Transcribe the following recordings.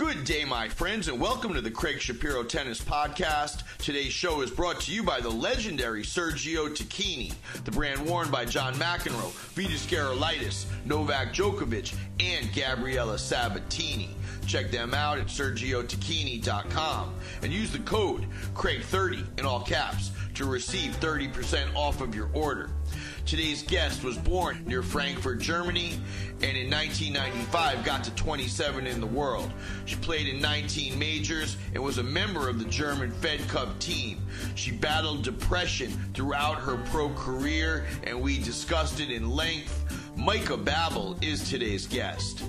Good day, my friends, and welcome to the Craig Shapiro Tennis Podcast. Today's show is brought to you by the legendary Sergio Tacchini, the brand worn by John McEnroe, Vitas Gerulaitis, Novak Djokovic, and Gabriela Sabatini. Check them out at sergiotacchini.com and use the code Craig30 in all caps to receive 30% off of your order. Today's guest was born near Frankfurt, Germany, and in 1995 got to 27 in the world. She played in 19 majors and was a member of the German Fed Cup team. She battled depression throughout her pro career, and we discussed it in length. Meike Babel is today's guest.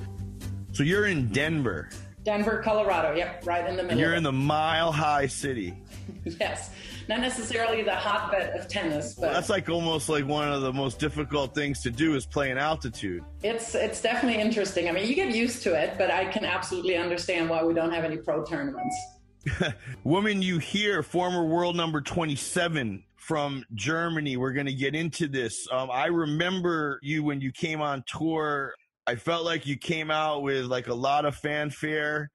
So you're in Denver. Denver, Colorado. Yep, right in the middle. You're in the mile high city. yes not necessarily the hotbed of tennis, but well, that's like almost like one of the most difficult things to do is play in altitude. It's it's definitely interesting. I mean, you get used to it, but I can absolutely understand why we don't have any pro tournaments. Woman, you hear former world number 27 from Germany. We're going to get into this. Um, I remember you when you came on tour. I felt like you came out with like a lot of fanfare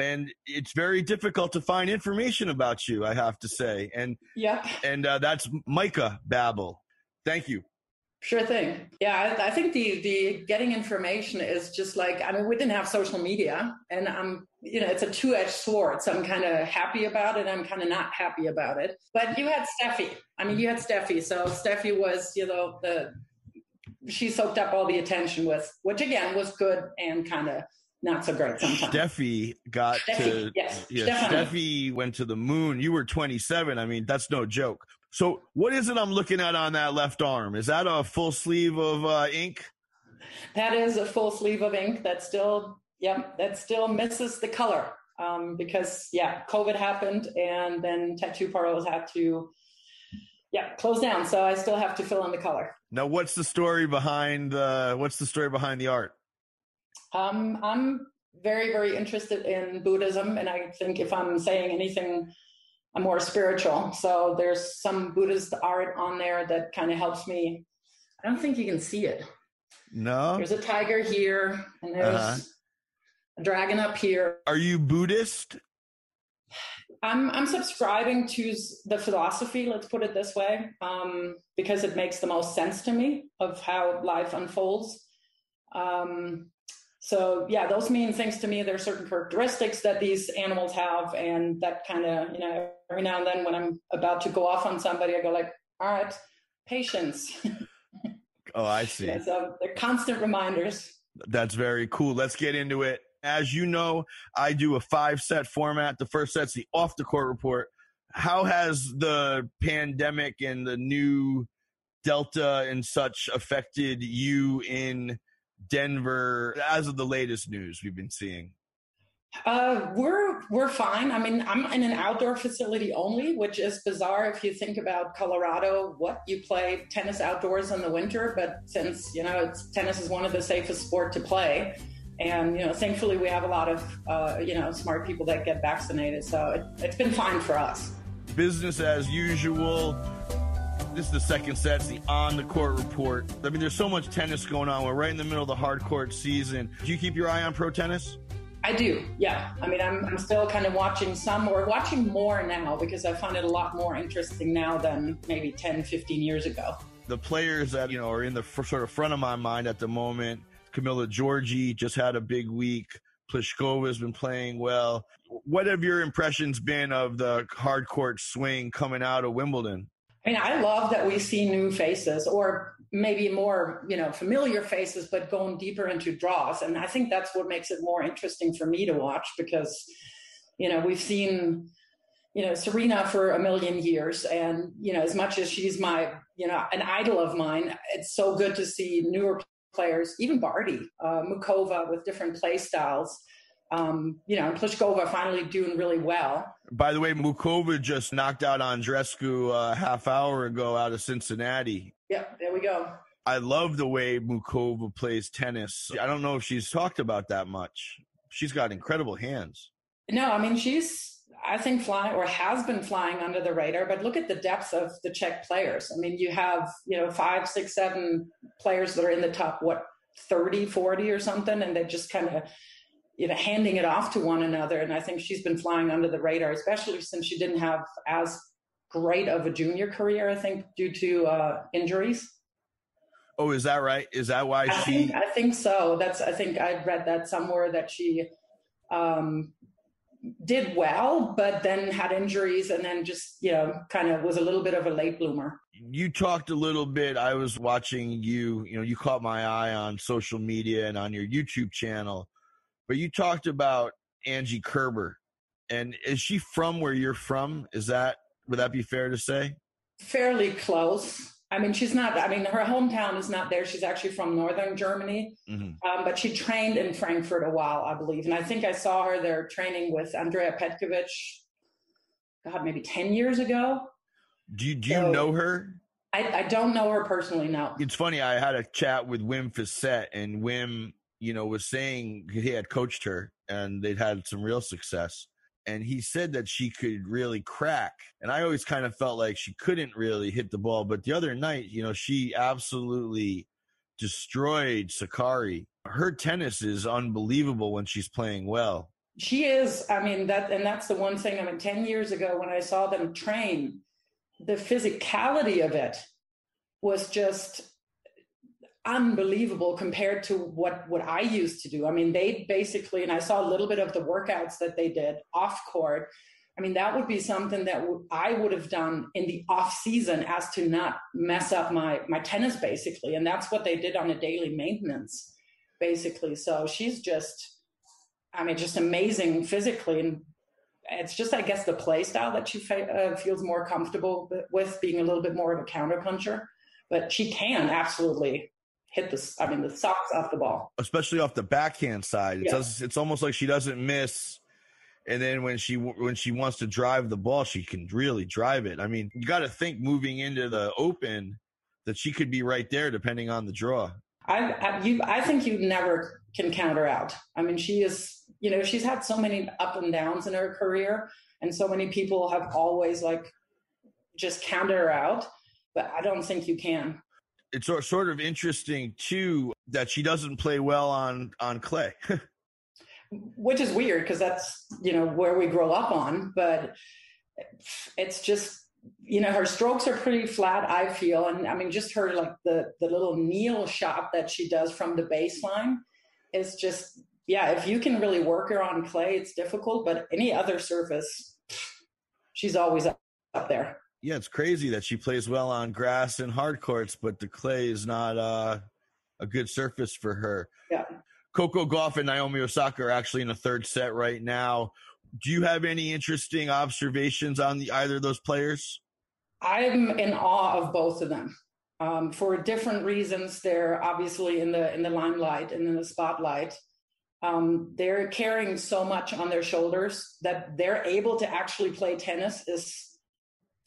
and it's very difficult to find information about you. I have to say, and yeah, and uh, that's Meike Babel. Thank you. Sure thing. Yeah, I, I, think the the getting information is just like I mean we didn't have social media, and I'm you know it's a two edged sword. So I'm kind of happy about it. I'm kind of not happy about it. But you had Steffi. I mean you had Steffi. So Steffi was you know the she soaked up all the attention with which again was good and kind of not so great sometimes. Steffi got Steffi, to yes, yeah, Steffi went to the moon. You were 27. I mean, that's no joke. So, what is it I'm looking at on that left arm? Is that a full sleeve of uh, ink? That is a full sleeve of ink. That still, yeah, that still misses the color um, because yeah, COVID happened, and then tattoo parlors had to yeah close down. So I still have to fill in the color. Now, what's the story behind? Uh, what's the story behind the art? Um, I'm very, very interested in Buddhism, and I think if I'm saying anything, I'm more spiritual. So there's some Buddhist art on there that kind of helps me. I don't think you can see it. No. There's a tiger here, and there's uh-huh. a dragon up here. Are you Buddhist? I'm I'm subscribing to the philosophy. Let's put it this way, um, because it makes the most sense to me of how life unfolds. Um, so yeah, those mean things to me. There are certain characteristics that these animals have, and that kind of you know every now and then when I'm about to go off on somebody, I go like, all right, patience. oh, I see. yeah, so they're constant reminders. That's very cool. Let's get into it. As you know, I do a five set format. The first set's the off the court report. How has the pandemic and the new Delta and such affected you in Denver as of the latest news we've been seeing? Uh, we're we're fine. I mean, I'm in an outdoor facility only, which is bizarre if you think about Colorado. What you play tennis outdoors in the winter, but since you know tennis is one of the safest sport to play, and you know thankfully we have a lot of uh, you know smart people that get vaccinated, so it, it's been fine for us. Business as usual this is the second set. It's the on the court report. I mean, there's so much tennis going on. We're right in the middle of the hard court season. Do you keep your eye on pro tennis? I do, yeah. I mean, I'm, I'm still kind of watching some or watching more now because I find it a lot more interesting now than maybe 10, 15 years ago. The players that, you know, are in the sort of front of my mind at the moment, Camila Giorgi just had a big week. Pliskova has been playing well. What have your impressions been of the hard court swing coming out of Wimbledon? I mean, I love that we see new faces or maybe more, you know, familiar faces, but going deeper into draws. And I think that's what makes it more interesting for me to watch because, you know, we've seen, you know, Serena for a million years. And, you know, as much as she's my, you know, an idol of mine, it's so good to see newer players, even Barty, uh, Muchova with different play styles um, you know, Pliskova finally doing really well. By the way, Muchova just knocked out Andreescu a half hour ago out of Cincinnati. Yep, there we go. I love the way Muchova plays tennis. I don't know if she's talked about that much. She's got incredible hands. No, I mean she's I think flying or has been flying under the radar, but look at the depth of the Czech players. I mean, you have, you know, five, six, seven players that are in the top, what, 30, 40 or something, and they just kind of you know, handing it off to one another. And I think she's been flying under the radar, especially since she didn't have as great of a junior career, I think, due to uh, injuries. Oh, is that right? Is that why I she? Think, I think so. That's. I think I read that somewhere that she um, did well, but then had injuries, and then just you know, kind of was a little bit of a late bloomer. You talked a little bit. I was watching you. You know, you caught my eye on social media and on your YouTube channel, but you talked about Angie Kerber, and is she from where you're from? Is that would that be fair to say? Fairly close. I mean, she's not, I mean, her hometown is not there. She's actually from northern Germany, mm-hmm. um, but she trained in Frankfurt a while, I believe. And I think I saw her there training with Andrea Petkovic, God, maybe 10 years ago. Do you, do you so, know her? I, I, don't know her personally, no. It's funny. I had a chat with Wim Fissette, and Wim, you know, was saying he had coached her and they'd had some real success and he said that she could really crack. And I always kind of felt like she couldn't really hit the ball. But the other night, you know, she absolutely destroyed Sakkari. Her tennis is unbelievable when she's playing well. She is. I mean, that, and that's the one thing. I mean, 10 years ago when I saw them train, the physicality of it was just unbelievable compared to what what I used to do. I mean, they basically, and I saw a little bit of the workouts that they did off court. I mean, that would be something that w- I would have done in the off season as to not mess up my my tennis, basically. And that's what they did on a daily maintenance, basically. So she's just, I mean, just amazing physically, and it's just, I guess, the play style that she fe- uh, feels more comfortable with, being a little bit more of a counter puncher. But she can absolutely hit the I mean the socks off the ball, especially off the backhand side. It's yeah. it's almost like she doesn't miss. And then when she when she wants to drive the ball, she can really drive it. I mean, you got to think moving into the open that she could be right there depending on the draw. I I, you, I think you never can count her out. I mean, she is you know she's had so many up and downs in her career, and so many people have always like just counted her out. But I don't think you can it's sort of interesting too that she doesn't play well on on clay. Which is weird because that's you know where we grow up on but it's just you know her strokes are pretty flat i feel. And i mean just her like the the little kneel shot that she does from the baseline is just yeah if you can really work her on clay it's difficult but any other surface she's always up, up there yeah, it's crazy that she plays well on grass and hard courts, but the clay is not uh, a good surface for her. Yeah. Coco Gauff and Naomi Osaka are actually in a third set right now. Do you have any interesting observations on the either of those players? I'm in awe of both of them. Um, for different reasons, they're obviously in the in the limelight and in the spotlight. Um, they're carrying so much on their shoulders that they're able to actually play tennis is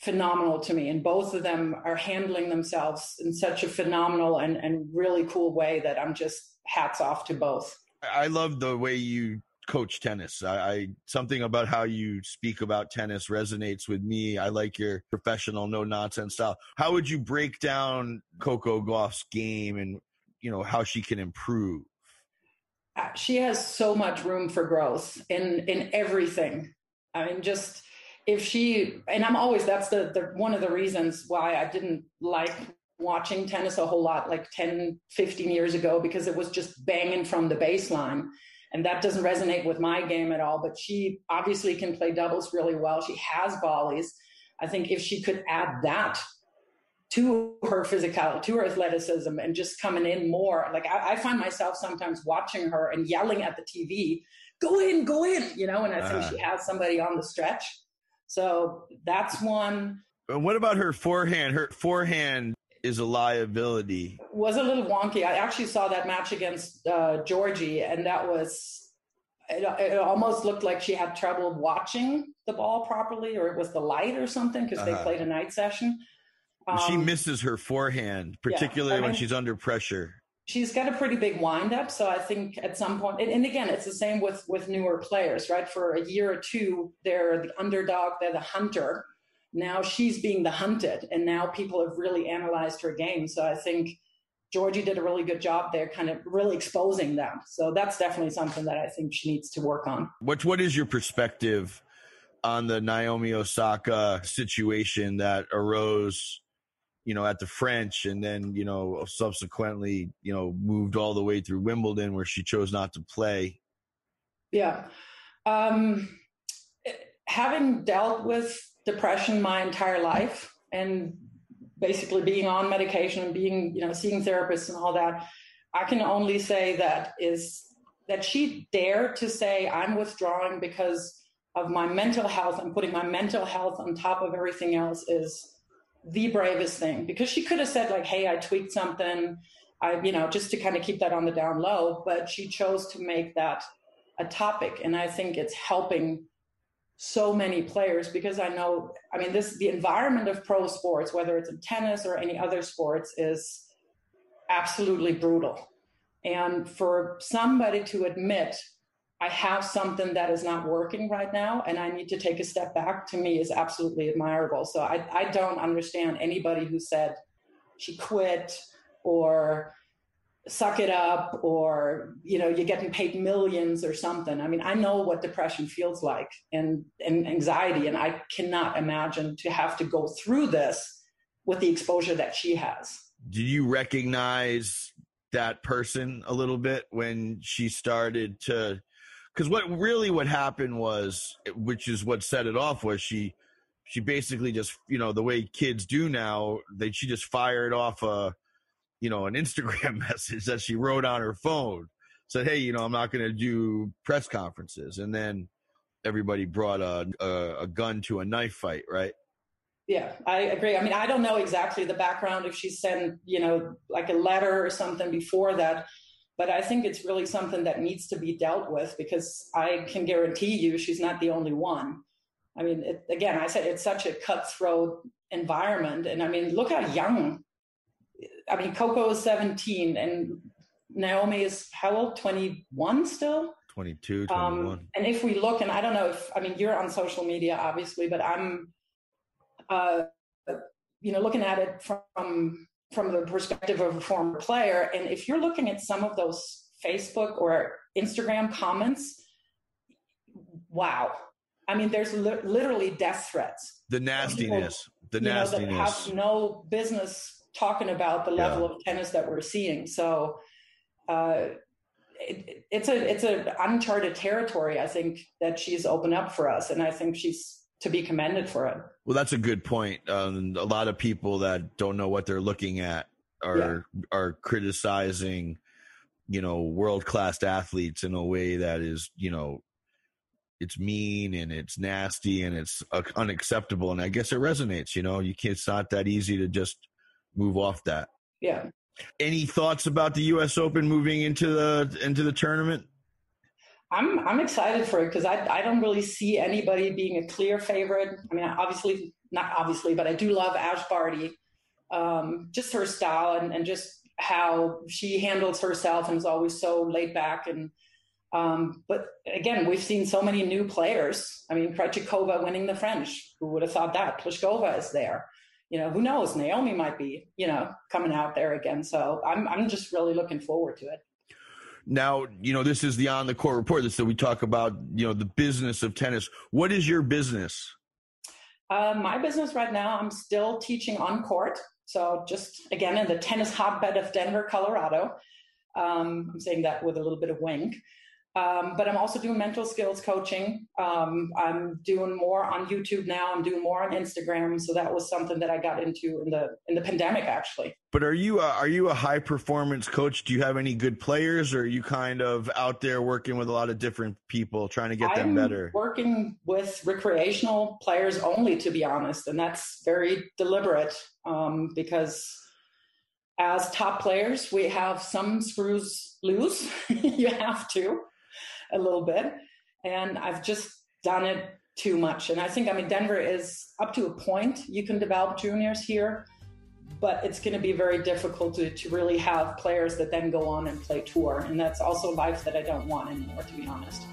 phenomenal to me. And both of them are handling themselves in such a phenomenal and, and really cool way that I'm just hats off to both. I love the way you coach tennis. I, I, something about how you speak about tennis resonates with me. I like your professional, no nonsense style. How would you break down Coco Gauff's game and you know how she can improve? Uh, she has so much room for growth in in everything. I mean, just if she and i'm always that's the, the one of the reasons why i didn't like watching tennis a whole lot like 10 15 years ago because it was just banging from the baseline. And that doesn't resonate with my game at all but she obviously can play doubles really well. She has volleys. I think if she could add that to her physicality to her athleticism and just coming in more like I, I find myself sometimes watching her and yelling at the tv go in go in you know and i think uh. she has somebody on the stretch so that's one. And What about her forehand? Her forehand is a liability. Was a little wonky. I actually saw that match against uh, Giorgi, and that was. It, it, almost looked like she had trouble watching the ball properly, or it was the light or something, because uh-huh. they played a night session. Um, she misses her forehand, particularly yeah, I mean, when she's under pressure she's got a pretty big windup. So I think at some point, and, and, again, it's the same with with newer players, right? For a year or two, they're the underdog, they're the hunter. Now she's being the hunted, and now people have really analyzed her game. So I think Giorgi did a really good job there, kind of really exposing them. So that's definitely something that I think she needs to work on. What What is your perspective on the Naomi Osaka situation that arose? You know, at the French, and then you know, subsequently, you know, moved all the way through Wimbledon, where she chose not to play. Yeah, um, having dealt with depression my entire life, and basically being on medication and being, you know, seeing therapists and all that, I can only say that is that she dared to say, I'm withdrawing because of my mental health and putting my mental health on top of everything else is the bravest thing because she could have said like hey i tweaked something i you know just to kind of keep that on the down low but she chose to make that a topic and i think it's helping so many players because I know, I mean, this the environment of pro sports, whether it's in tennis or any other sports, is absolutely brutal. And for somebody to admit, I have something that is not working right now and I need to take a step back to me is absolutely admirable. So I, I don't understand anybody who said she quit or suck it up or you know you're getting paid millions or something i mean i know what depression feels like and, and anxiety and i cannot imagine to have to go through this with the exposure that she has do you recognize that person a little bit when she started to because what really what happened was which is what set it off was she she basically just you know the way kids do now that she just fired off a you know, an Instagram message that she wrote on her phone. Said, "Hey, you know, I'm not going to do press conferences." And then everybody brought a, a, a gun to a knife fight, right? Yeah, I agree. I mean, I don't know exactly the background if she sent, you know, like a letter or something before that, but I think it's really something that needs to be dealt with because I can guarantee you she's not the only one. I mean, it, again, I said it's such a cutthroat environment, and I mean, look how young I mean, Coco is 17 and Naomi is how old? 21 still? 22, 21. Um, and if we look, and I don't know if, I mean, you're on social media, obviously, but I'm, uh, you know, looking at it from from the perspective of a former player. And if you're looking at some of those Facebook or Instagram comments, wow. I mean, there's li- literally death threats. The nastiness. People, the nastiness. Know, that have no business talking about the level yeah. of tennis that we're seeing. So uh, it, it's a it's an uncharted territory. I think that she's opened up for us, and I think she's to be commended for it. Well, that's a good point. Um, a lot of people that don't know what they're looking at are yeah. are criticizing, you know, world class athletes in a way that is, you know, it's mean and it's nasty and it's uh, unacceptable. And I guess it resonates. You know, you can't. It's not that easy to just move off that. Yeah. Any thoughts about the U.S. Open moving into the into the tournament? I'm I'm excited for it because I I don't really see anybody being a clear favorite. I mean, obviously not obviously, but I do love Ash Barty. Um, just her style and, and just how she handles herself and is always so laid back and um, but again, we've seen so many new players. I mean, Krejcikova winning the French. Who would have thought that? Pliskova is there you know, who knows? Naomi might be, you know, coming out there again. So I'm I'm just really looking forward to it. Now, you know, this is the on the court report. that we talk about, you know, the business of tennis. What is your business? Uh, my business right now, I'm still teaching on court. So just again in the tennis hotbed of Denver, Colorado. Um, I'm saying that with a little bit of wink. Um, but I'm also doing mental skills coaching. Um, I'm doing more on YouTube now. I'm doing more on Instagram. So that was something that I got into in the in the pandemic, actually. But are you a, are you a high performance coach? Do you have any good players, or are you kind of out there working with a lot of different people trying to get them I'm better? Working with recreational players only, to be honest, and that's very deliberate um, because as top players, we have some screws loose. you have to a little bit. And I've just done it too much. And I think, I mean, Denver is up to a point you can develop juniors here, but it's going to be very difficult to, to really have players that then go on and play tour. And that's also life that I don't want anymore, to be honest.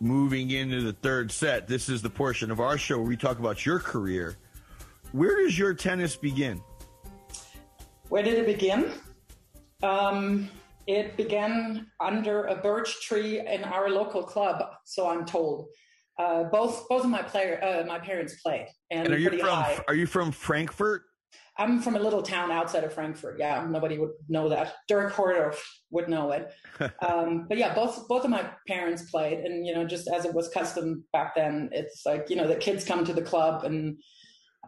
Moving into the third set, this is the portion of our show where we talk about your career. Where does your tennis begin? Where did it begin? Um, it began under a birch tree in our local club, so I'm told. Uh, both both of my player uh, my parents played, and, And are you from high. are you from Frankfurt? I'm from a little town outside of Frankfurt. Yeah, nobody would know that. Dirk Hordorff would know it. um, but yeah, both both of my parents played, and you know, just as it was custom back then, it's like you know the kids come to the club, and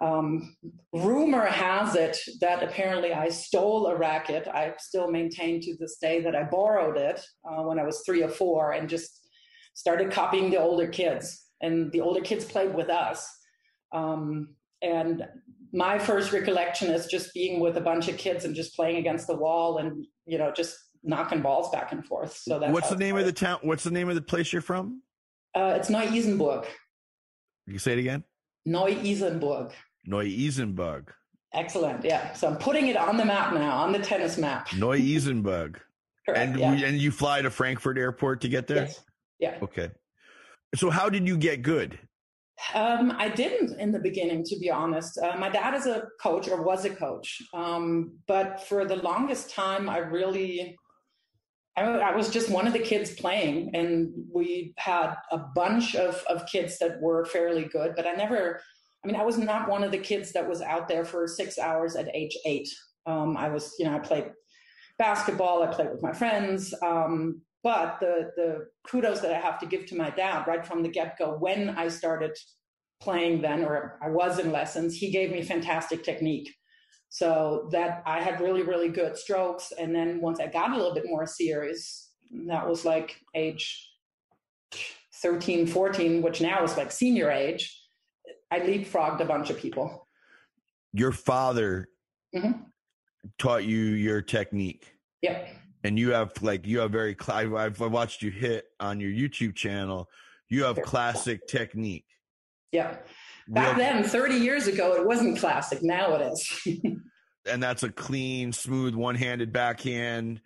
um, rumor has it that apparently I stole a racket. I still maintain to this day that I borrowed it uh, when I was three or four, and just started copying the older kids, and the older kids played with us. Um, and my first recollection is just being with a bunch of kids and just playing against the wall and you know just knocking balls back and forth. So that's What's the name of the town? What's the name of the place you're from? Uh, it's Neu-Isenburg. You say it again. Neu-Isenburg. Neu-Isenburg. Excellent. Yeah. So I'm putting it on the map now, on the tennis map. Neu-Isenburg. Correct. and yeah. we, and you fly to Frankfurt Airport to get there. yes. Yeah. Okay. So how did you get good? Um, I didn't in the beginning, to be honest. Uh, my dad is a coach or was a coach, um, but for the longest time, I really, I, I was just one of the kids playing, and we had a bunch of of kids that were fairly good, but I never. I mean, I was not one of the kids that was out there for six hours at age eight. Um, I was, you know, I played basketball, I played with my friends, um, but the the kudos that I have to give to my dad right from the get go when I started playing then or I was in lessons, he gave me fantastic technique. So that I had really really good strokes, and then once I got a little bit more serious, that was like age 13, 14, which now is like senior age. I leapfrogged a bunch of people. Your father Mhm. taught you your technique, Yep. and you have like you have very. I've, I've watched you hit on your YouTube channel. You have classic technique. Yep. Back Real- then, 30 years ago, it wasn't classic. Now it is. and that's a clean, smooth, one-handed backhand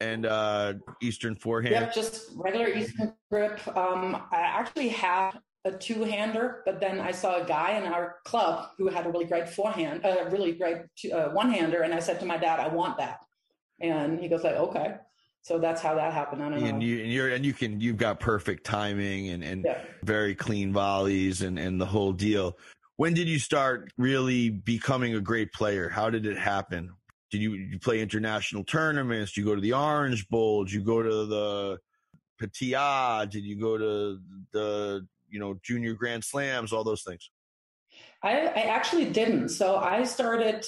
and uh Eastern forehand. Yep, just regular Eastern grip. Um, I actually had a two-hander, but then I saw a guy in our club who had a really great forehand, a really great two, uh, one-hander, and I said to my dad, "I want that," and he goes like, "Okay." So that's how that happened. I don't know. And you and you're and you can you've got perfect timing and and yeah. very clean volleys and and the whole deal. When did you start really becoming a great player? How did it happen? Did you, you play international tournaments? Did you go to the Orange Bowl? Did you go to the Petits As? Did you go to the you know junior Grand Slams? All those things. I, I actually didn't. So I started,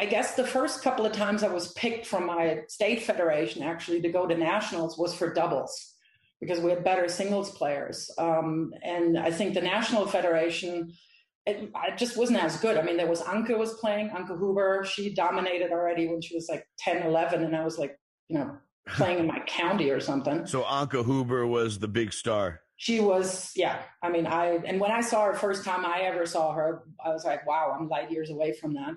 I guess the first couple of times I was picked from my state federation actually to go to nationals was for doubles because we had better singles players. Um, and I think the national federation, it, I just wasn't as good. I mean, there was Anke was playing, Anke Huber. She dominated already when she was like 10, 11. And I was like, you know, playing in my county or something So Anke Huber was the big star. she was yeah i mean i and when i saw her first time i ever saw her i was like wow i'm light years away from that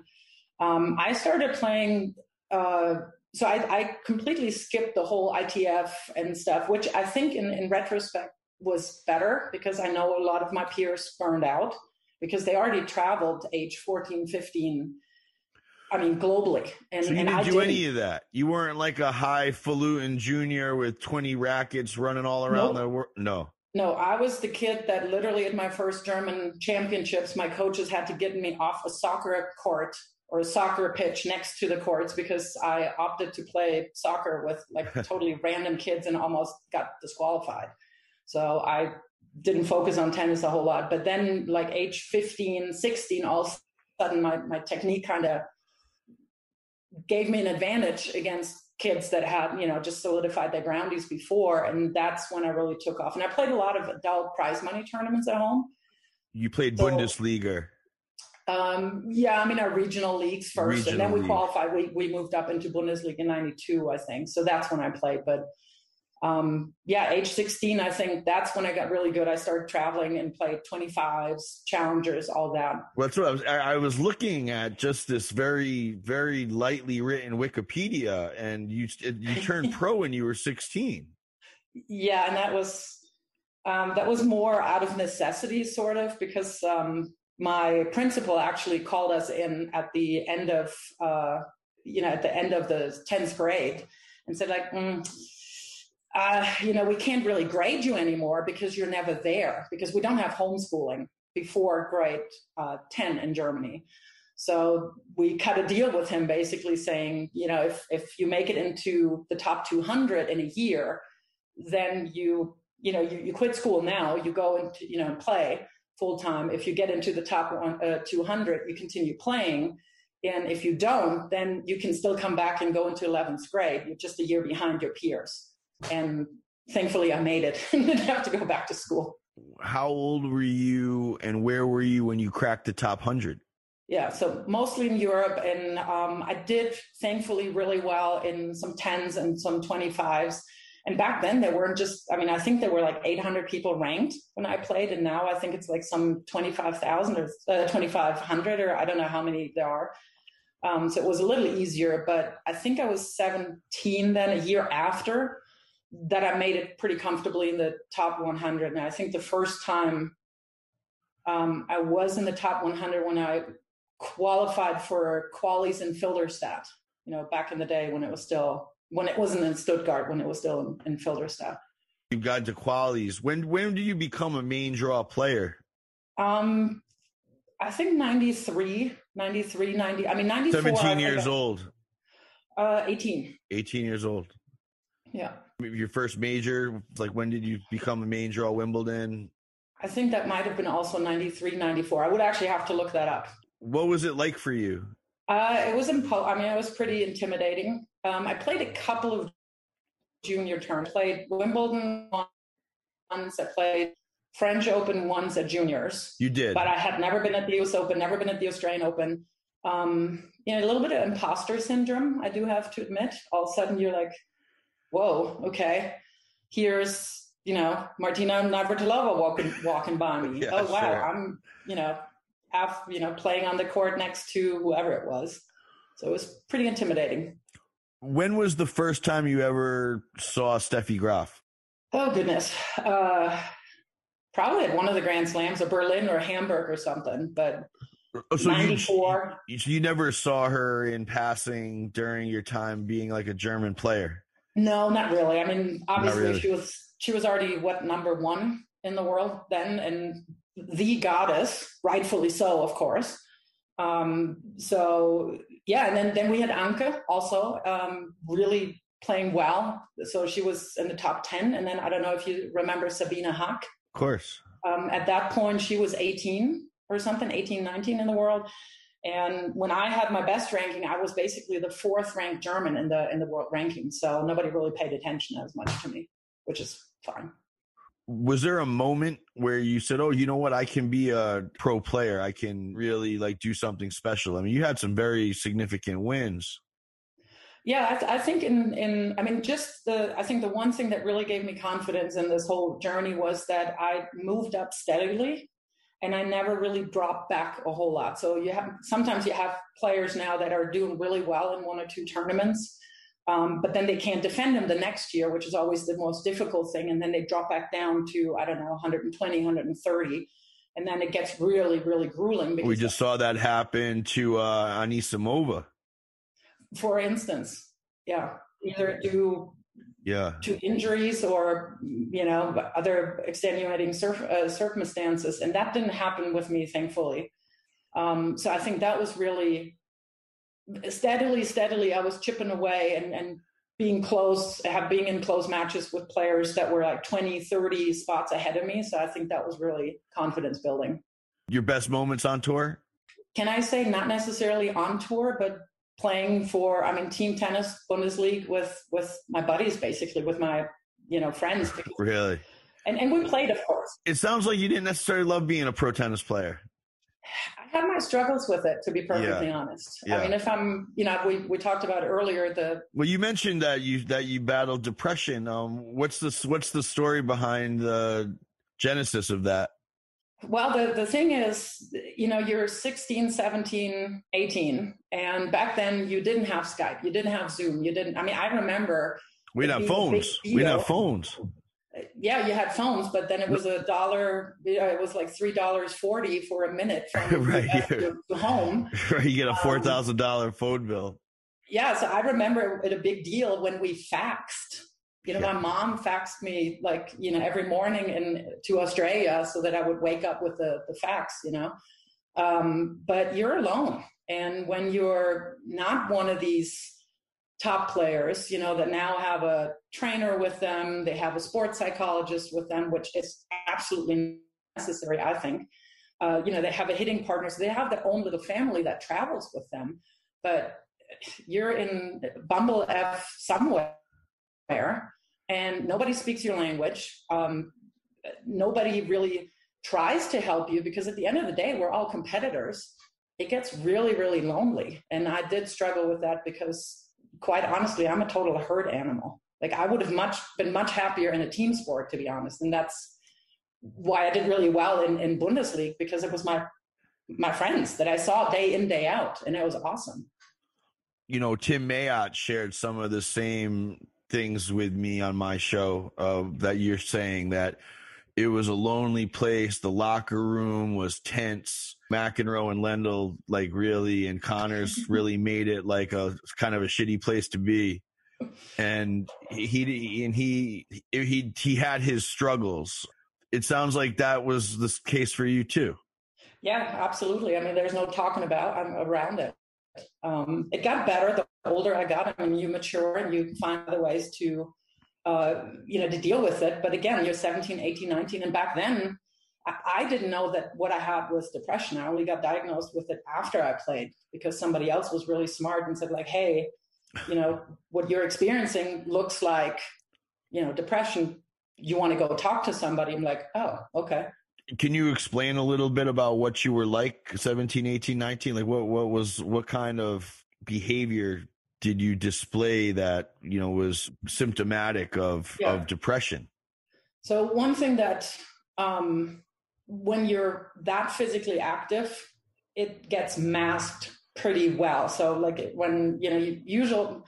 um, i started playing uh, so I, I completely skipped the whole itf and stuff which i think in, in retrospect was better because i know a lot of my peers burned out because they already traveled age 14 15 i mean globally and, So you and didn't I do didn't. any of that. You weren't like a highfalutin junior with 20 rackets running all around Nope. the world. No. No, I was the kid that literally at my first German championships, my coaches had to get me off a soccer court or a soccer pitch next to the courts because I opted to play soccer with like totally random kids and almost got disqualified. So I didn't focus on tennis a whole lot. But then, like age 15, 16, all of a sudden my, my technique kind of gave me an advantage against kids that had, you know, just solidified their groundies before. And that's when I really took off. And I played a lot of adult prize money tournaments at home. You played So- Bundesliga. Um, yeah, I mean, our regional leagues first, and then we Regional league. qualified. We, we moved up into Bundesliga in 92, I think. So that's when I played. But um, yeah, age 16, I think that's when I got really good. I started traveling and played 25s, challengers, all that. Well, that's what I was. I was looking at just this very, very lightly written Wikipedia, and you you turned pro when you were 16. Yeah, and that was um, that was more out of necessity, sort of, because um, my principal actually called us in at the end of, uh, you know, at the end of the 10th grade and said like, mm, uh, you know, we can't really grade you anymore because you're never there because we don't have homeschooling before grade uh, 10 in Germany. So we cut a deal with him basically saying, you know, if, if you make it into the top 200 in a year, then you, you know, you, you quit school now, you go into, you know, and play full time. If you get into the top one, uh, 200, you continue playing. And if you don't, then you can still come back and go into 11th grade. You're just a year behind your peers. And thankfully, I made it and didn't have to go back to school. How old were you and where were you when you cracked the top 100? Yeah, so mostly in Europe. And um, I did thankfully really well in some 10s and some 25s. And back then, there weren't just, I mean, I think there were like 800 people ranked when I played. And now I think it's like some 25,000 or uh, 2,500, or I don't know how many there are. Um, so it was a little easier. But I think I was 17 then, a year after that, I made it pretty comfortably in the top 100. And I think the first time um, I was in the top 100 when I qualified for qualies in Filderstadt, you know, back in the day when it was still when it wasn't in Stuttgart, when it was still in, in Filderstadt. You got to qualities. When when do you become a main draw player? Um, I think 93, 93, 90. I mean, 94. 17 years old. Uh, 18. 18 years old. Yeah. Your first major, like when did you become a main draw Wimbledon? I think that might have been also 93, 94. I would actually have to look that up. What was it like for you? Uh, it was impo- I mean, it was pretty intimidating. Um, I played a couple of junior tournaments. Played Wimbledon once. I played French Open once at juniors. You did, but I had never been at the U.S. Open, never been at the Australian Open. Um, you know, a little bit of imposter syndrome. I do have to admit. All of a sudden, you're like, "Whoa, okay, here's you know Martina Navratilova walking walking by me. yeah, oh wow, sure. I'm you know have you know playing on the court next to whoever it was. So it was pretty intimidating. When was the first time you ever saw Steffi Graf? Oh goodness, uh, probably at one of the Grand Slams, of Berlin or Hamburg or something. But oh, so 94. You, you never saw her in passing during your time being like a German player. No, not really. I mean, obviously really. she was she was already what number one in the world then, and the goddess, rightfully so, of course. Um, so yeah, and then then we had Anke also um, really playing well. So she was in the top ten, and then I don't know if you remember Sabine Hack. Of course. Um, at that point, she was 18 or something, 18, 19 in the world. And when I had my best ranking, I was basically the fourth ranked German in the in the world ranking. So nobody really paid attention as much to me, which is fine was there a moment where you said, "Oh, you know what? I can be a pro player. I can really like do something special." I mean, you had some very significant wins. Yeah, I, th- I, think in in I mean, just the I think the one thing that really gave me confidence in this whole journey was that I moved up steadily, and I never really dropped back a whole lot. So you have sometimes you have players now that are doing really well in one or two tournaments um, but then they can't defend them the next year, which is always the most difficult thing. And then they drop back down to, I don't know, 120, 130. And then it gets really, really grueling. we just saw that happen to uh, Anisimova. For instance, yeah. Either due yeah. to injuries or, you know, other extenuating uh, circumstances. And that didn't happen with me, thankfully. Um, so I think that was really steadily, steadily, I was chipping away and, and being close, have being in close matches with players that were like 20, 30 spots ahead of me. So I think that was really confidence building. Your best moments on tour? Can I say not necessarily on tour, but playing for, I mean, team tennis, Bundesliga with, with my buddies, basically with my, you know, friends. Really? And, and we played, of course. It sounds like you didn't necessarily love being a pro tennis player. I had my struggles with it, to be perfectly yeah. honest. Yeah. I mean, if I'm, you know, we, we talked about earlier the. Well, you mentioned that you that you battled depression. Um, what's the what's the story behind the genesis of that? Well, the, the thing is, you know, you're 16, 17, 18. And back then you didn't have Skype. You didn't have Zoom. You didn't, I mean, I remember. We didn't have phones. We didn't have phones yeah, you had phones, but then it was a dollar. It was like three dollars forty for a minute from right to home. Right, you get a four thousand dollar um, phone bill. Yeah, so I remember it a big deal when we faxed. You know, yeah. my mom faxed me like you know every morning in to Australia so that I would wake up with the the fax. You know, um, but you're alone, and when you're not one of these top players, you know, that now have a trainer with them, they have a sports psychologist with them, which is absolutely necessary, I think. Uh, you know, they have a hitting partner, so they have their own little family that travels with them. But you're in Bumble F somewhere, and nobody speaks your language. Um, nobody really tries to help you because at the end of the day, we're all competitors. It gets really, really lonely. And I did struggle with that because quite honestly, I'm a total herd animal. Like I would have much been much happier in a team sport, to be honest. And that's why I did really well in, in Bundesliga because it was my my friends that I saw day in, day out, and it was awesome. You know, Tim Mayotte shared some of the same things with me on my show uh, that you're saying that it was a lonely place. The locker room was tense. McEnroe and Lendl, like really, and Connors really made it like a kind of a shitty place to be. And he and he he he had his struggles. It sounds like that was the case for you too. Yeah, absolutely. I mean, there's no talking about. I'm around it. Um, it got better the older I got. I mean, you mature and you find other ways to uh, you know, to deal with it. But again, you're 17, 18, 19. And back then, I, I didn't know that what I had was depression. I only got diagnosed with it after I played because somebody else was really smart and said, like, hey, you know, what you're experiencing looks like, you know, depression. You want to go talk to somebody. I'm like, oh, okay. Can you explain a little bit about what you were like 17, 18, 19? Like what, what was, what kind of behavior did you display that you know was symptomatic of yeah. of depression? So one thing that um, when you're that physically active it gets masked pretty well. So like when you know usual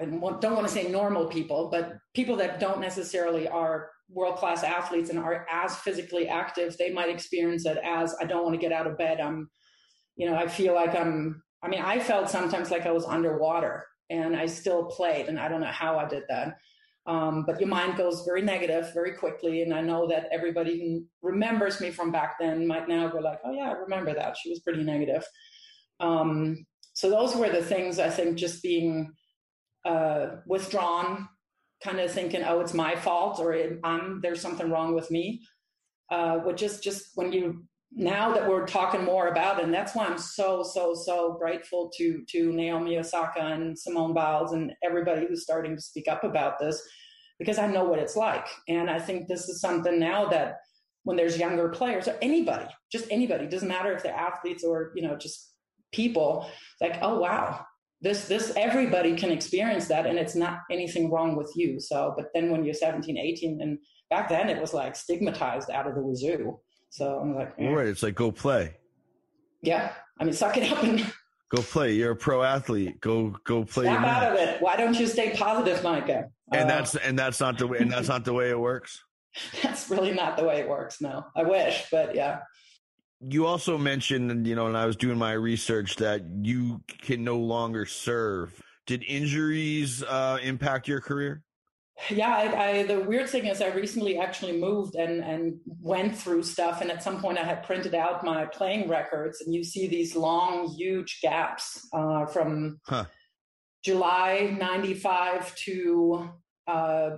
i don't want to say normal people but people that don't necessarily are world class athletes and are as physically active they might experience it as i don't want to get out of bed. I'm you know i feel like i'm I mean, I felt sometimes like I was underwater and I still played, and I don't know how I did that. Um, but your mind goes very negative very quickly. And I know that everybody who remembers me from back then might now go like, oh, yeah, I remember that. She was pretty negative. Um, so those were the things I think just being uh, withdrawn, kind of thinking, oh, it's my fault or I'm, there's something wrong with me. Uh, which is just when you now that we're talking more about it, and that's why I'm so, so, so grateful to to Naomi Osaka and Simone Biles and everybody who's starting to speak up about this, because I know what it's like. And I think this is something now that when there's younger players or anybody, just anybody, doesn't matter if they're athletes or, you know, just people, like, oh wow, this this everybody can experience that and it's not anything wrong with you. So, but then when you're 17, 18, and back then it was like stigmatized out of the wazoo. So I'm like, eh. right. It's like go play. Yeah, I mean, suck it up and go play. You're a pro athlete. Go go play. Snap out of it. Why don't you stay positive, Meike? And uh, that's and that's not the way. And that's not the way it works. That's really not the way it works. No, I wish, but yeah. You also mentioned, you know, and I was doing my research that you can no longer serve. Did injuries uh, impact your career? Yeah I, I, the weird thing is i recently actually moved and and went through stuff and at some point i had printed out my playing records and you see these long huge gaps uh, from huh. july 95 to uh,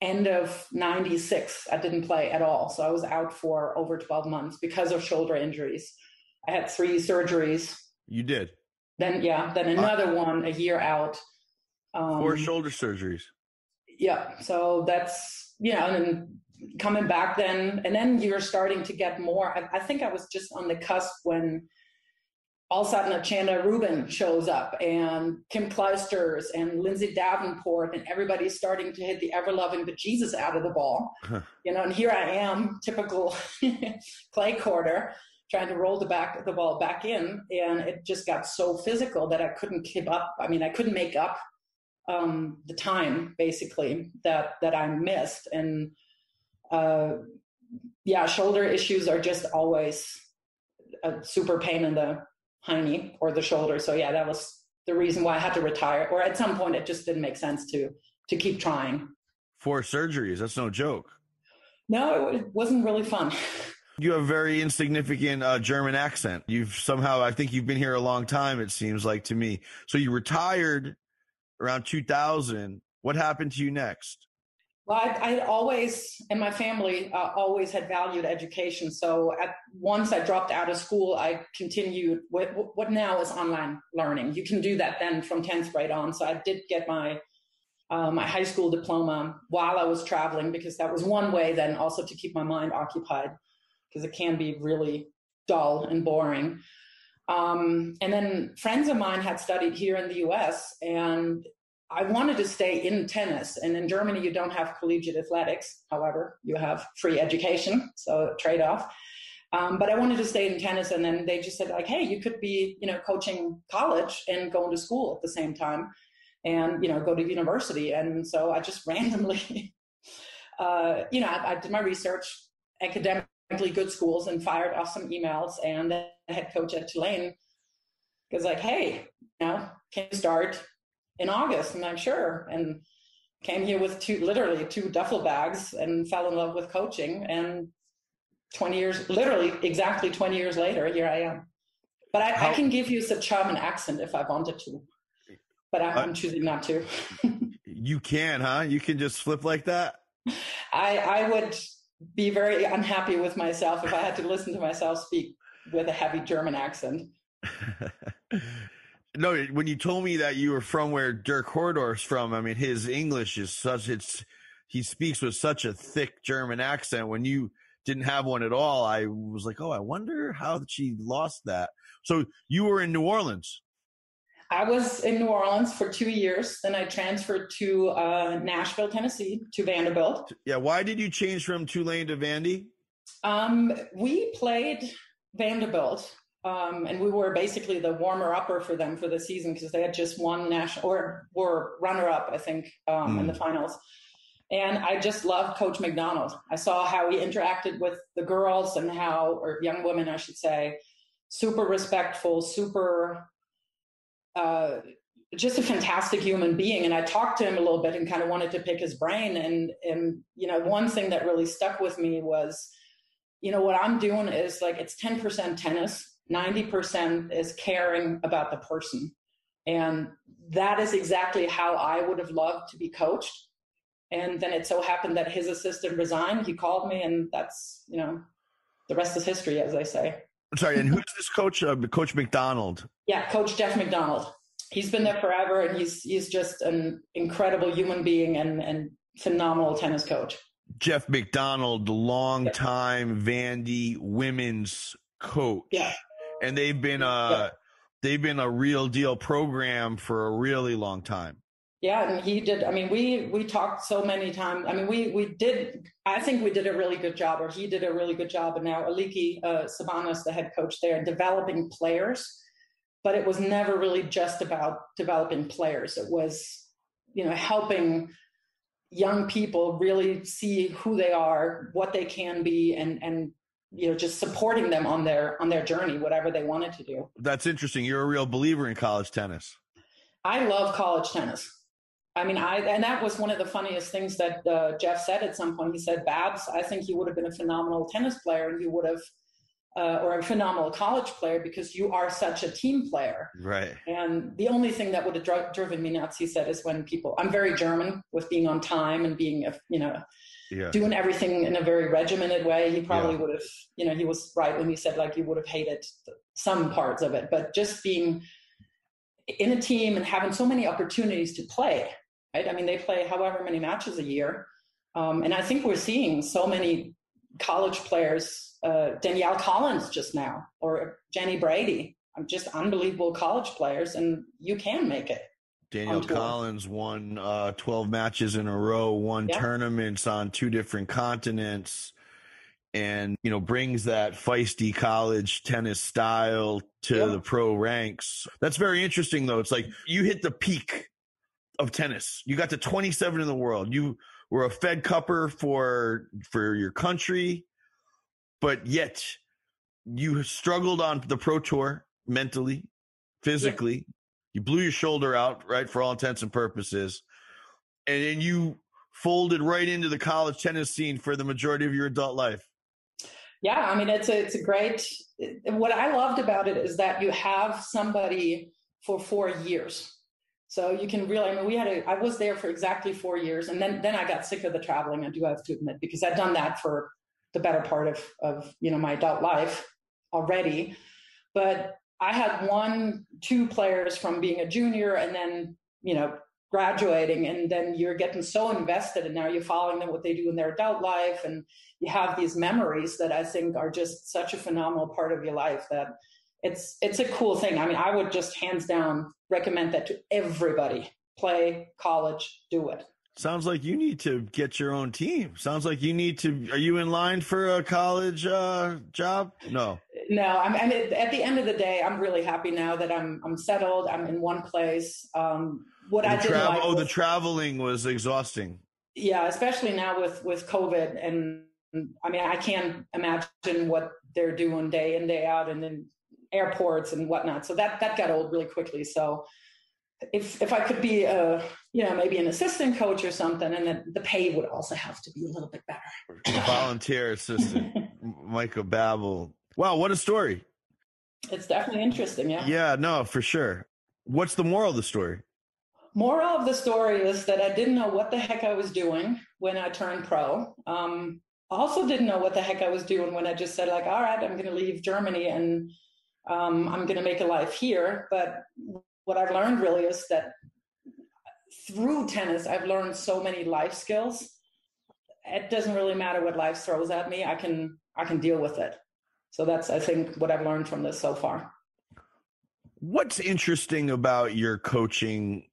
end of 96 i didn't play at all. So i was out for over 12 months because of shoulder injuries. I had three surgeries. You did? Then yeah then another uh, one a year out. Um, four shoulder surgeries yeah so that's you know and coming back then and then you're starting to get more I, I, think i was just on the cusp when all of a sudden Chanda Rubin shows up and Kim Clijsters and Lindsay Davenport and everybody's starting to hit the ever loving bejesus out of the ball. Huh. You know, and here I am, typical clay courter, trying to roll the back the ball back in. And it just got so physical that I couldn't keep up. I mean, I couldn't make up um, the time basically that that I missed. And uh, yeah, shoulder issues are just always a super pain in the hiney or the shoulder. So yeah, that was the reason why I had to retire. Or at some point, it just didn't make sense to to keep trying. Four surgeries. That's no joke. No, it wasn't really fun. You have a very insignificant uh, German accent. You've somehow, I think you've been here a long time, it seems like to me. So you retired around 2000. What happened to you next? Well, I, I always, and my family uh, always had valued education. So at, once I dropped out of school, I continued with what now is online learning. You can do that then from 10th grade on. So I did get my uh, my high school diploma while I was traveling because that was one way then also to keep my mind occupied because it can be really dull and boring. Um, and then friends of mine had studied here in the US, and I wanted to stay in tennis. And in Germany, you don't have collegiate athletics. However, you have free education, so trade off. Um, but I wanted to stay in tennis, and then they just said like, "Hey, you could be, you know, coaching college and going to school at the same time, and you know, go to university." And so I just randomly, uh, you know, I, I did my research, academic good schools and fired off some emails. And the head coach at Tulane was like, hey, you know, can you start in August? And I'm sure. And came here with two, literally two duffel bags and fell in love with coaching. And 20 years, literally exactly 20 years later, here I am. But I, How, I can give you a German accent if I wanted to, but I, I'm choosing not to. you can, huh? You can just flip like that? I, I would be very unhappy with myself if I had to listen to myself speak with a heavy German accent. no, when you told me that you were from where Dirk Hordorff's from, I mean, his English is such, it's, he speaks with such a thick German accent. When you didn't have one at all, I was like, oh, I wonder how she lost that. So you were in New Orleans. I was in New Orleans for two years. Then I transferred to uh, Nashville, Tennessee, to Vanderbilt. Yeah. Why did you change from Tulane to Vandy? Um, we played Vanderbilt, um, and we were basically the warmer upper for them for the season because they had just won national or were runner up, I think, um, mm. in the hmm. finals. And I just loved Coach McDonald. I saw how he interacted with the girls and how, or young women, I should say, super respectful, super just a fantastic human being. And I talked to him a little bit and kind of wanted to pick his brain. And, and, you know, one thing that really stuck with me was, you know, what I'm doing is like, it's 10% tennis, 90% is caring about the person. And that is exactly how I would have loved to be coached. And then it so happened that his assistant resigned. He called me, and that's, you know, the rest is history, as they say. Sorry, and who's this coach? Uh, coach McDonald. Yeah, Coach Jeff McDonald. He's been there forever, and he's he's just an incredible human being and and phenomenal tennis coach. Jeff McDonald, the longtime Vandy women's coach. Yeah, and they've been a yeah. they've been a real deal program for a really long time. Yeah, and he did. I mean, we we talked so many times. I mean, we we did. I think we did a really good job, or he did a really good job. And now Aleke uh, Tsoubanos, the head coach there, developing players. But it was never really just about developing players. It was, you know, helping young people really see who they are, what they can be, and and you know just supporting them on their on their journey, whatever they wanted to do. That's interesting. You're a real believer in college tennis. I love college tennis. I mean, I and that was one of the funniest things that uh, Jeff said at some point. He said, "Babs, I think you would have been a phenomenal tennis player, and you would have, uh, or a phenomenal college player because you are such a team player." Right. And the only thing that would have dri- driven me nuts, he said, is when people. I'm very German with being on time and being, a, you know, yeah. doing everything in a very regimented way. He probably yeah. would have, you know, he was right when he said like you would have hated some parts of it, but just being in a team and having so many opportunities to play right? I mean, they play however many matches a year. Um, and I think we're seeing so many college players, uh, Danielle Collins just now, or Jenny Brady, I'm just unbelievable college players, and you can make it. Danielle Collins won uh, 12 matches in a row, won yeah. tournaments on two different continents, and you know brings that feisty college tennis style to yeah. the pro ranks. That's very interesting, though. It's like you hit the peak of tennis. You got to 27 in the world. You were a Fed Cupper for for your country, but yet you struggled on the pro tour mentally, physically. Yeah. You blew your shoulder out, right, for all intents and purposes. And then you folded right into the college tennis scene for the majority of your adult life. Yeah, I mean it's a it's a great what I loved about it is that you have somebody for 4 years. So you can really I mean we had a I was there for exactly 4 years and then then I got sick of the traveling I do have to admit because I'd done that for the better part of of you know my adult life already. But I had one two players from being a junior and then you know graduating and then you're getting so invested and now you're following them what they do in their adult life and you have these memories that i think are just such a phenomenal part of your life that it's it's a cool thing. I mean i would just hands down recommend that to everybody. Play college do it. Sounds like you need to get your own team. Sounds like you need to are you in line for a college uh, job? No. No I'm, I mean, at the end of the day i'm really happy now that i'm i'm settled. I'm in one place. Um, what the I did like oh, was, the traveling was exhausting. Yeah, especially now with with COVID, and I mean, I can't imagine what they're doing day in day out, and then airports and whatnot. So that that got old really quickly. So if if I could be a you know maybe an assistant coach or something, and then the pay would also have to be a little bit better. Volunteer assistant, Meike Babel. Wow, what a story! It's definitely interesting. Yeah. Yeah. No, for sure. What's the moral of the story? moral of the story is that I didn't know what the heck I was doing when I turned pro. Um, also didn't know what the heck I was doing when I just said like, all right, I'm going to leave Germany and um, I'm going to make a life here. But what I've learned really is that through tennis, I've learned so many life skills. It doesn't really matter what life throws at me. I can I can deal with it. So that's I think what I've learned from this so far. What's interesting about your coaching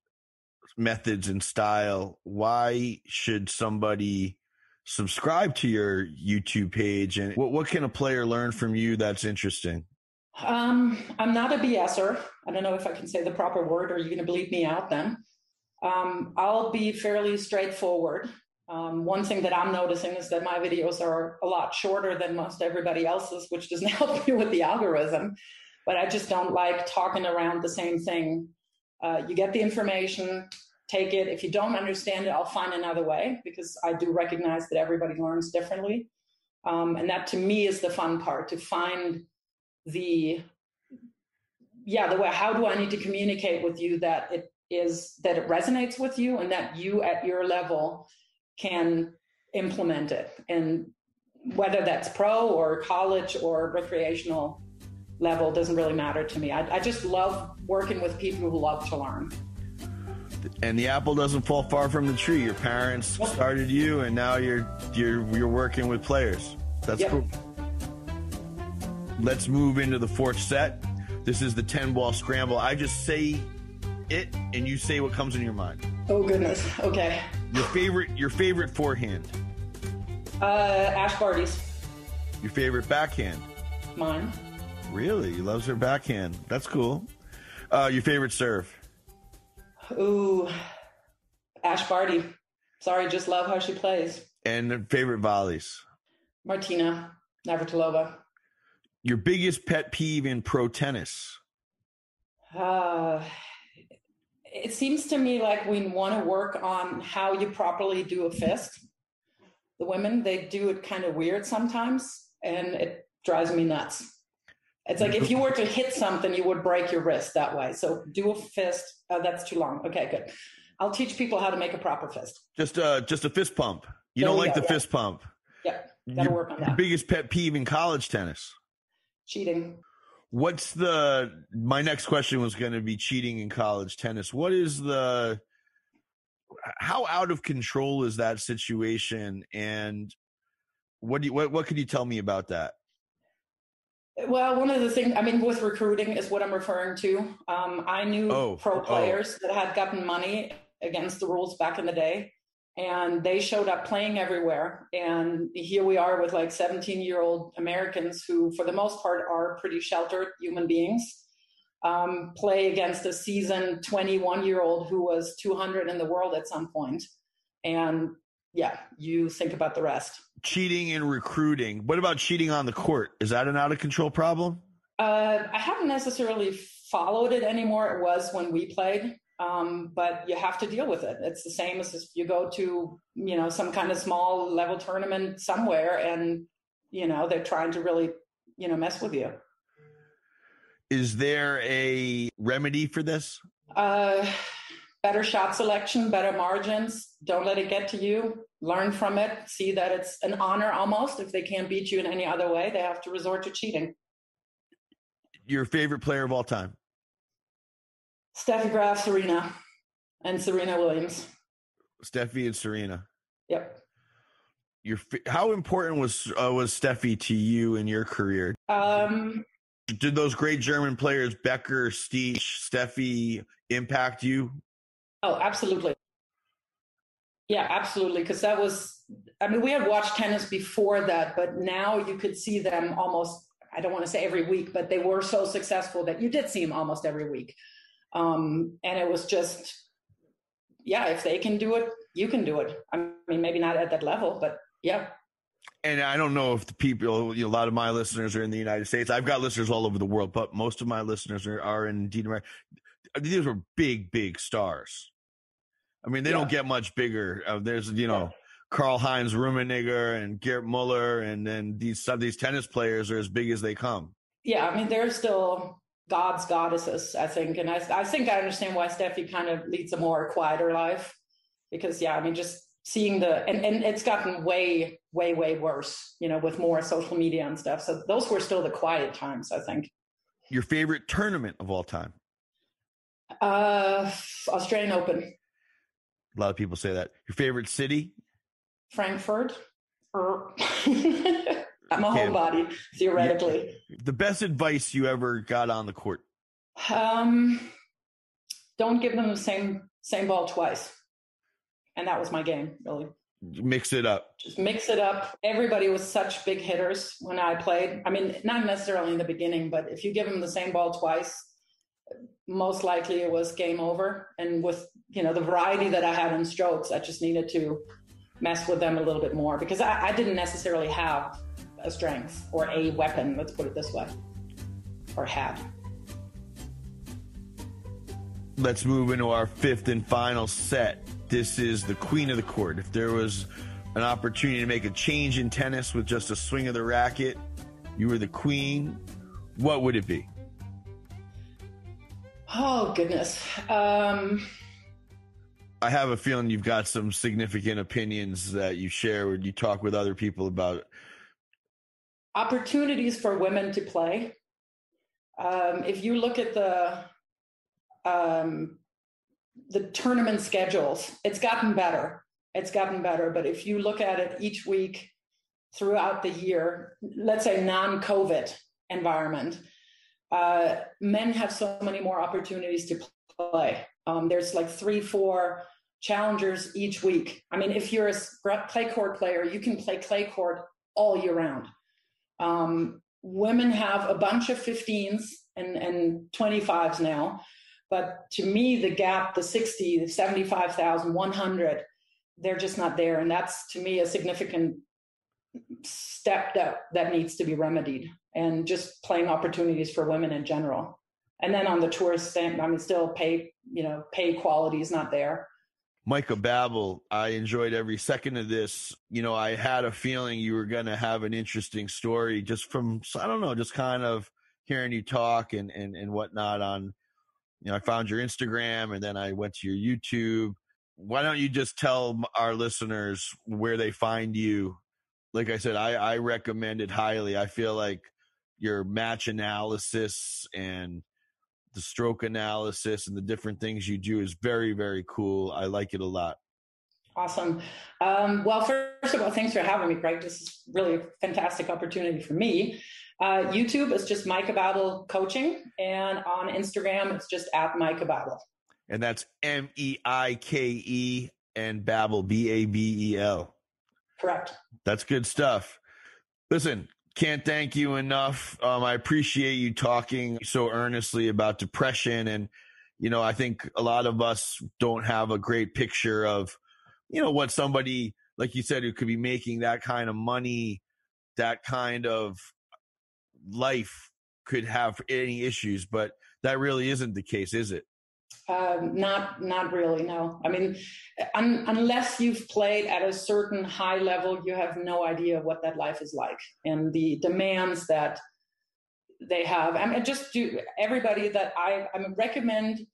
methods and style, why should somebody subscribe to your YouTube page? And what, what can a player learn from you that's interesting? Um, I'm not a BSer. I don't know if I can say the proper word, or you're going to bleep me out then. Um, I'll be fairly straightforward. Um, one thing that I'm noticing is that my videos are a lot shorter than most everybody else's, which doesn't help me with the algorithm. But I just don't like talking around the same thing. Uh, you get the information, take it. If you don't understand it, I'll find another way because I do recognize that everybody learns differently. Um, and that to me is the fun part to find the, yeah, the way, how do I need to communicate with you that it is, that it resonates with you and that you at your level can implement it. And whether that's pro or college or recreational level doesn't really matter to me. I, I just love working with people who love to learn and the apple doesn't fall far from the tree. Your parents started you, and now you're you're you're working with players. That's yep. cool. Let's move into the fourth set. This is the ten ball scramble. I just say it, and you say what comes in your mind. Oh goodness. Okay. Your favorite your favorite forehand. Uh, Ash Barty's. Your favorite backhand. Mine. Really, he loves her backhand. That's cool. Uh, your favorite serve. Ooh, Ash Barty. Sorry, just love how she plays. And favorite volleys? Martina Navratilova. Your biggest pet peeve in pro tennis? Uh, it seems to me like we want to work on how you properly do a fist. The women, they do it kind of weird sometimes, and it drives me nuts. It's like if you were to hit something, you would break your wrist that way. So do a fist. Oh, that's too long. Okay, good. I'll teach people how to make a proper fist. Just uh just a fist pump. You there don't like go, the yeah. fist pump. Yeah. Gotta your, work on that. biggest pet peeve in college tennis? Cheating. What's the my next question was gonna be cheating in college tennis. What is the how out of control is that situation and what do you what, what could you tell me about that? Well, one of the things, I mean, with recruiting is what I'm referring to. Um, I knew oh, pro oh. players oh. that had gotten money against the rules back in the day, and they showed up playing everywhere. And here we are with like 17 year old Americans who, for the most part, are pretty sheltered human beings. um, play against a seasoned 21 year old who was 200 in the world at some point. And yeah, you think about the rest. Cheating and recruiting. What about cheating on the court? Is that an out of control problem? Uh, I haven't necessarily followed it anymore. It was when we played, um, but you have to deal with it. It's the same as if you go to you know some kind of small level tournament somewhere, and you know they're trying to really you know mess with you. Is there a remedy for this? Uh, better shot selection, better margins. Don't let it get to you. Learn from it. See that it's an honor almost. If they can't beat you in any other way, they have to resort to cheating. Your favorite player of all time? Steffi Graf, Serena, and Serena Williams. Steffi and Serena. Yep. Your how important was uh, was Steffi to you in your career? Um, Did those great German players Becker, Stich, Steffi impact you Oh, absolutely. Yeah, absolutely. Because that was, I mean, we had watched tennis before that, but now you could see them almost, I don't want to say every week, but they were so successful that you did see them almost every week. Um, and it was just, yeah, if they can do it, you can do it. I mean, maybe not at that level, but yeah. And I don't know if the people, you know, a lot of my listeners are in the United States. I've got listeners all over the world, but most of my listeners are, are in America. These were big, big stars. I mean, they yeah. don't get much bigger. Uh, there's, you know, yeah. Karl Heinz Rummenigge and Gerd Muller, and then these some these tennis players are as big as they come. Yeah, I mean, they're still gods, goddesses, I think, and I, I think I understand why Steffi kind of leads a more quieter life because, yeah, I mean, just seeing the and, and it's gotten way, way, way worse, you know, with more social media and stuff. So those were still the quiet times, I think. Your favorite tournament of all time? Uh, Australian Open. A lot of people say that. Your favorite city? Frankfurt. I'm a homebody, theoretically. The best advice you ever got on the court? Um, don't give them the same same ball twice. And that was my game, really. Mix it up. Just mix it up. Everybody was such big hitters when I played. I mean, not necessarily in the beginning, but if you give them the same ball twice, most likely it was game over. And with you know the variety that I had in strokes, I just needed to mess with them a little bit more because I, I didn't necessarily have a strength or a weapon. Let's put it this way, or had. Let's move into our fifth and final set. This is the queen of the court. If there was an opportunity to make a change in tennis with just a swing of the racket, you were the queen. What would it be? Oh goodness. Um, I have a feeling you've got some significant opinions that you share when you talk with other people about opportunities for women to play. Um, if you look at the um, the tournament schedules, it's gotten better. It's gotten better, but if you look at it each week throughout the year, let's say non-COVID environment, uh, men have so many more opportunities to play. Um, there's like three, four challengers each week. I mean, if you're a clay court player, you can play clay court all year round. Um, women have a bunch of 15s and, and 25s now. But to me, the gap, the 60, the 75,000, 100, they're just not there. And that's to me a significant step that, that needs to be remedied and just playing opportunities for women in general. And then on the tourist, stand, I mean, still pay, you know, pay quality is not there. Meike Babel, I enjoyed every second of this. You know, I had a feeling you were going to have an interesting story just from, I don't know, just kind of hearing you talk and, and, and whatnot on, you know, I found your Instagram and then I went to your YouTube. Why don't you just tell our listeners where they find you? Like I said, I, I recommend it highly. I feel like your match analysis and the stroke analysis and the different things you do is very, very cool. I like it a lot. Awesome. Um, well, first of all, thanks for having me, Craig. This is really a fantastic opportunity for me. Uh, YouTube is just Meike Babel Coaching, and on Instagram, it's just at Meike Babel. And that's M E I K E and Babel, B A B E L. Correct. That's good stuff. Listen, can't thank you enough. Um, I appreciate you talking so earnestly about depression. And, you know, I think a lot of us don't have a great picture of, you know, what somebody, like you said, who could be making that kind of money, that kind of life could have any issues. But that really isn't the case, is it? Um, not not really no. I mean un, unless you've played at a certain high level you have no idea what that life is like and the demands that they have. I mean just do everybody that i i mean, recommend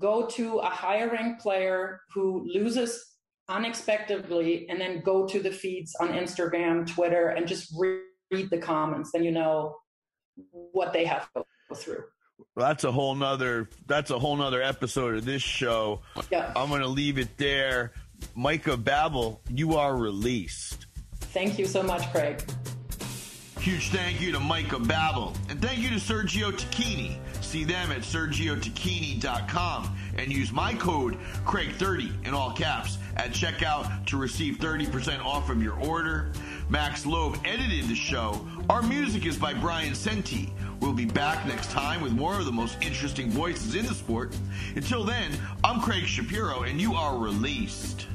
go to a higher ranked player who loses unexpectedly and then go to the feeds on instagram twitter and just read the comments. Then you know what they have to go through that's a whole nother that's a whole nother episode of this show. Yeah. I'm gonna leave it there. Meike Babel, you are released. Thank you so much, Craig. Huge thank you to Meike Babel. And thank you to Sergio Tacchini. See them at sergiotacchini.com and use my code Craig30 in all caps at checkout to receive 30% off of your order. Max Loeb edited the show. Our music is by Brian Senti. We'll be back next time with more of the most interesting voices in the sport. Until then, I'm Craig Shapiro, and you are released.